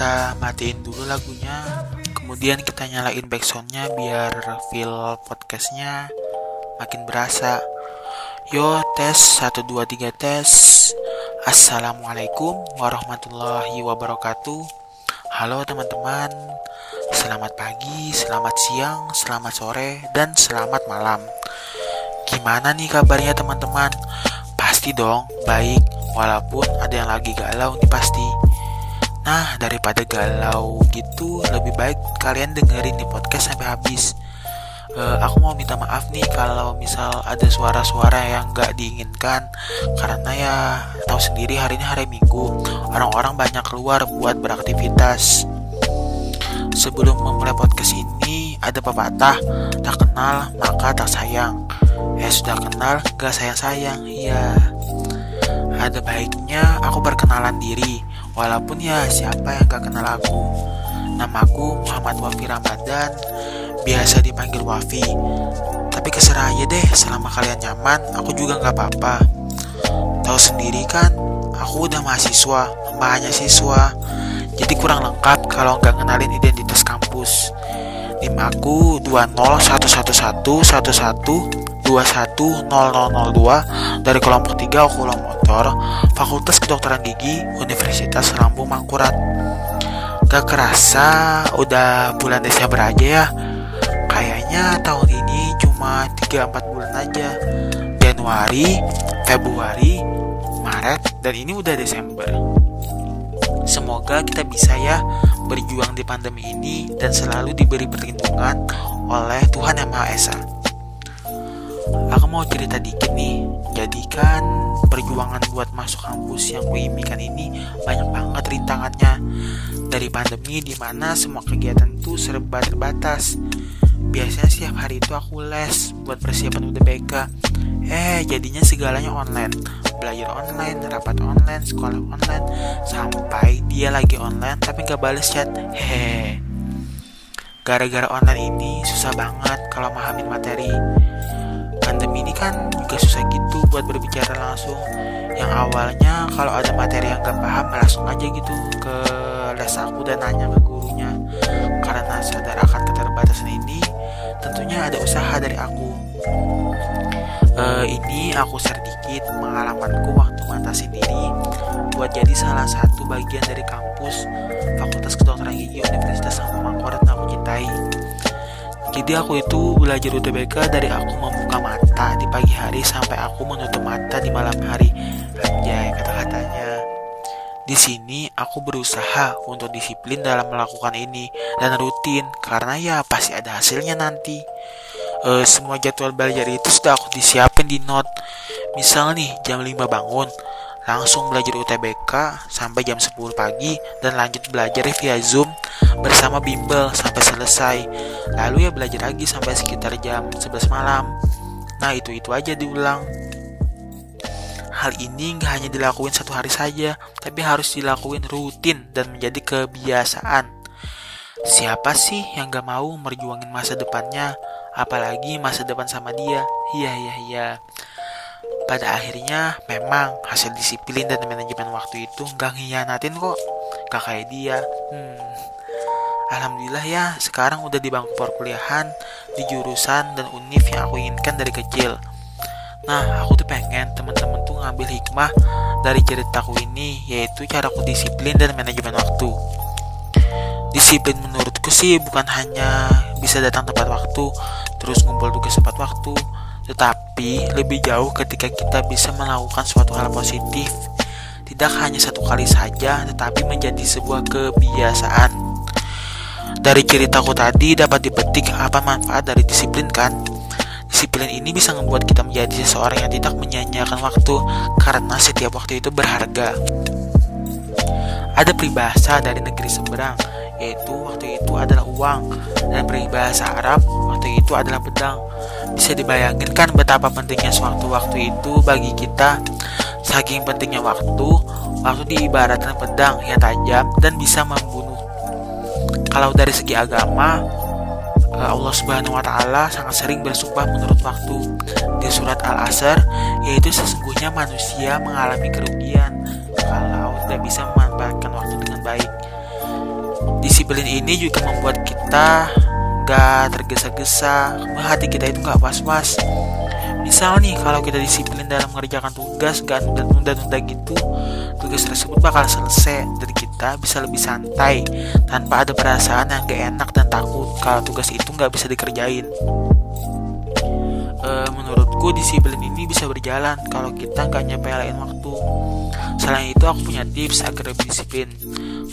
kita matiin dulu lagunya. Kemudian kita nyalain backsoundnya biar feel podcastnya makin berasa. Yo tes 1 2 3 tes. Assalamualaikum warahmatullahi wabarakatuh. Halo teman-teman. Selamat pagi selamat siang selamat sore dan selamat malam. Gimana nih kabarnya teman-teman? Pasti dong baik. Walaupun ada yang lagi galau nih pasti Nah, daripada galau gitu, lebih baik kalian dengerin nih podcast sampai habis. Uh, aku mau minta maaf nih kalau misal ada suara-suara yang gak diinginkan karena ya tahu sendiri hari ini hari Minggu orang-orang banyak keluar buat beraktivitas. Sebelum memulai podcast ini ada pepatah tak kenal maka tak sayang. Eh sudah kenal gak sayang-sayang, iya. Ada baiknya aku berkenalan diri Walaupun ya siapa yang gak kenal aku? Namaku Muhammad Wafi Ramadan. Biasa dipanggil Wafi. Tapi keserah aja deh Selama kalian nyaman Aku juga gak apa-apa. Tahu sendiri kan Aku udah mahasiswa Hanya siswa. Jadi kurang lengkap Kalau nggak kenalin identitas kampus. Nimaku 2011111 2100002 dari kelompok 3 Okulon Motor Fakultas Kedokteran Gigi Universitas Lambung Mangkurat. Gak kerasa udah bulan Desember aja ya. Kayaknya tahun ini cuma 3-4 bulan aja. Januari, Februari, Maret, dan ini udah Desember. Semoga kita bisa ya berjuang di pandemi ini dan selalu diberi perlindungan oleh Tuhan Yang Maha Esa. Aku mau cerita dikit nih. Jadi kan perjuangan buat masuk kampus yang gue impikan ini banyak banget rintangannya. Dari pandemi di mana semua kegiatan itu serba terbatas. Biasanya setiap hari itu aku les buat persiapan UTBK. Eh, jadinya segalanya online. Belajar online, rapat online, sekolah online, sampai dia lagi online tapi nggak bales chat. Hehe. Gara-gara online ini susah banget kalau memahami materi pandemi ini kan juga susah gitu buat berbicara langsung. Yang awalnya kalau ada materi yang gak paham langsung aja gitu ke les aku dan nanya ke gurunya. Karena sadar akan keterbatasan ini tentunya ada usaha dari aku. Uh, ini aku share dikit pengalamanku waktu mata sendiri buat jadi salah satu bagian dari kampus Fakultas Kedokteran Gigi Universitas Mangkurat yang aku cintai jadi aku itu belajar UTBK dari aku membuka mata di pagi hari sampai aku menutup mata di malam hari. Anjay kata-katanya. Di sini aku berusaha untuk disiplin dalam melakukan ini dan rutin karena ya pasti ada hasilnya nanti. E, semua jadwal belajar itu sudah aku disiapin di note. Misal nih jam 5 bangun, langsung belajar UTBK sampai jam 10 pagi dan lanjut belajar via Zoom bersama bimbel sampai selesai. Lalu ya belajar lagi sampai sekitar jam 11 malam. Nah itu-itu aja diulang. Hal ini nggak hanya dilakuin satu hari saja, tapi harus dilakuin rutin dan menjadi kebiasaan. Siapa sih yang gak mau merjuangin masa depannya, apalagi masa depan sama dia? Iya, iya, iya. Pada akhirnya memang hasil disiplin dan manajemen waktu itu nggak ngianatin kok. Gak kayak dia. Hmm. Alhamdulillah ya, sekarang udah di bangku perkuliahan di jurusan dan univ yang aku inginkan dari kecil. Nah, aku tuh pengen teman-teman tuh ngambil hikmah dari ceritaku ini, yaitu cara aku disiplin dan manajemen waktu. Disiplin menurutku sih bukan hanya bisa datang tepat waktu, terus ngumpul tugas tepat waktu, tetapi lebih jauh ketika kita bisa melakukan suatu hal positif Tidak hanya satu kali saja tetapi menjadi sebuah kebiasaan Dari ceritaku tadi dapat dipetik apa manfaat dari disiplin kan? Disiplin ini bisa membuat kita menjadi seseorang yang tidak menyia-nyiakan waktu Karena setiap waktu itu berharga. Ada peribahasa dari negeri seberang Yaitu waktu itu adalah uang. Dan peribahasa Arab waktu itu adalah pedang. Bisa dibayangin kan betapa pentingnya sewaktu-waktu itu bagi kita? Saking pentingnya waktu Waktu diibaratkan pedang yang tajam dan bisa membunuh Kalau dari segi agama eh, Allah Subhanahu wa taala sangat sering bersumpah menurut waktu di surat Al-Asr yaitu sesungguhnya manusia mengalami kerugian kalau tidak bisa memanfaatkan waktu dengan baik. disiplin ini juga membuat kita gak tergesa-gesa hati kita itu gak was-was misal nih kalau kita disiplin dalam mengerjakan tugas gak nunda-nunda gitu tugas tersebut bakal selesai dan kita bisa lebih santai tanpa ada perasaan yang gak enak dan takut kalau tugas itu gak bisa dikerjain. E, menurutku disiplin ini bisa berjalan kalau kita gak nyepelein waktu. Selain itu aku punya tips agar lebih disiplin.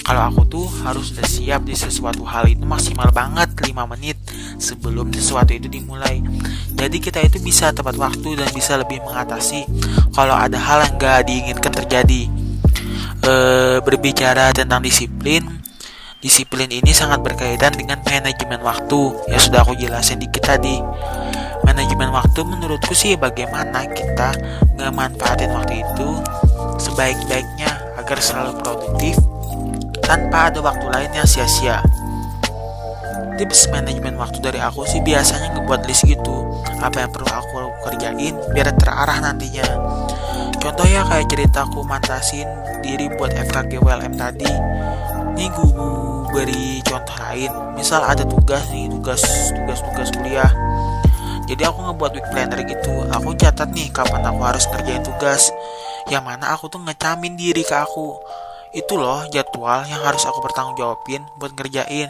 Kalau aku tuh harus udah siap di sesuatu hal itu maksimal banget 5 menit sebelum sesuatu itu dimulai. Jadi kita itu bisa tepat waktu dan bisa lebih mengatasi kalau ada hal yang gak diinginkan terjadi. E, berbicara tentang disiplin, disiplin ini sangat berkaitan dengan manajemen waktu yang sudah aku jelasin dikit tadi. Manajemen waktu menurutku sih bagaimana kita nggak manfaatin waktu itu sebaik-baiknya agar selalu produktif tanpa ada waktu lain yang sia-sia. Tips manajemen waktu dari aku sih biasanya ngebuat list gitu, apa yang perlu aku kerjain biar terarah nantinya. Contohnya kayak ceritaku mantasin diri buat FKG WLM tadi. Nih gue beri contoh lain, misal ada tugas nih, tugas tugas tugas kuliah. Jadi aku ngebuat week planner gitu. Aku catat nih kapan aku harus ngerjain tugas. Yang mana aku tuh ngecamin diri ke aku itu loh jadwal yang harus aku bertanggung jawabin buat ngerjain.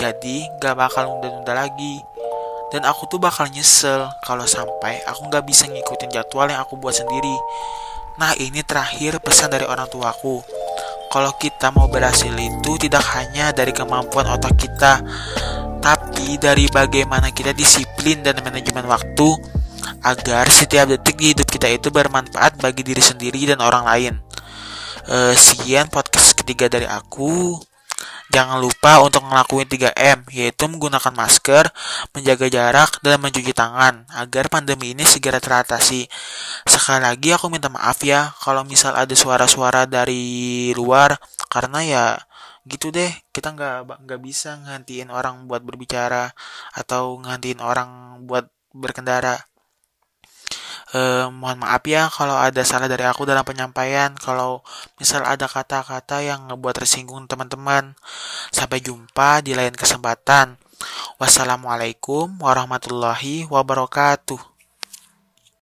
Jadi gak bakal nunda-nunda lagi. Dan aku tuh bakal nyesel kalau sampai aku gak bisa ngikutin jadwal yang aku buat sendiri. Nah ini terakhir pesan dari orang tuaku. Kalau kita mau berhasil itu tidak hanya dari kemampuan otak kita tapi dari bagaimana kita disiplin dan manajemen waktu agar setiap detik di hidup kita itu bermanfaat bagi diri sendiri dan orang lain uh, sekian podcast ketiga dari aku. Jangan lupa untuk ngelakuin 3M, yaitu menggunakan masker, menjaga jarak, dan mencuci tangan, agar pandemi ini segera teratasi. Sekali lagi aku minta maaf ya, kalau misal ada suara-suara dari luar, karena ya gitu deh, kita nggak nggak bisa ngantiin orang buat berbicara, atau ngantiin orang buat berkendara. Eh, mohon maaf ya kalau ada salah dari aku dalam penyampaian. Kalau misal ada kata-kata yang ngebuat tersinggung teman-teman. Sampai jumpa di lain kesempatan. Wassalamualaikum warahmatullahi wabarakatuh.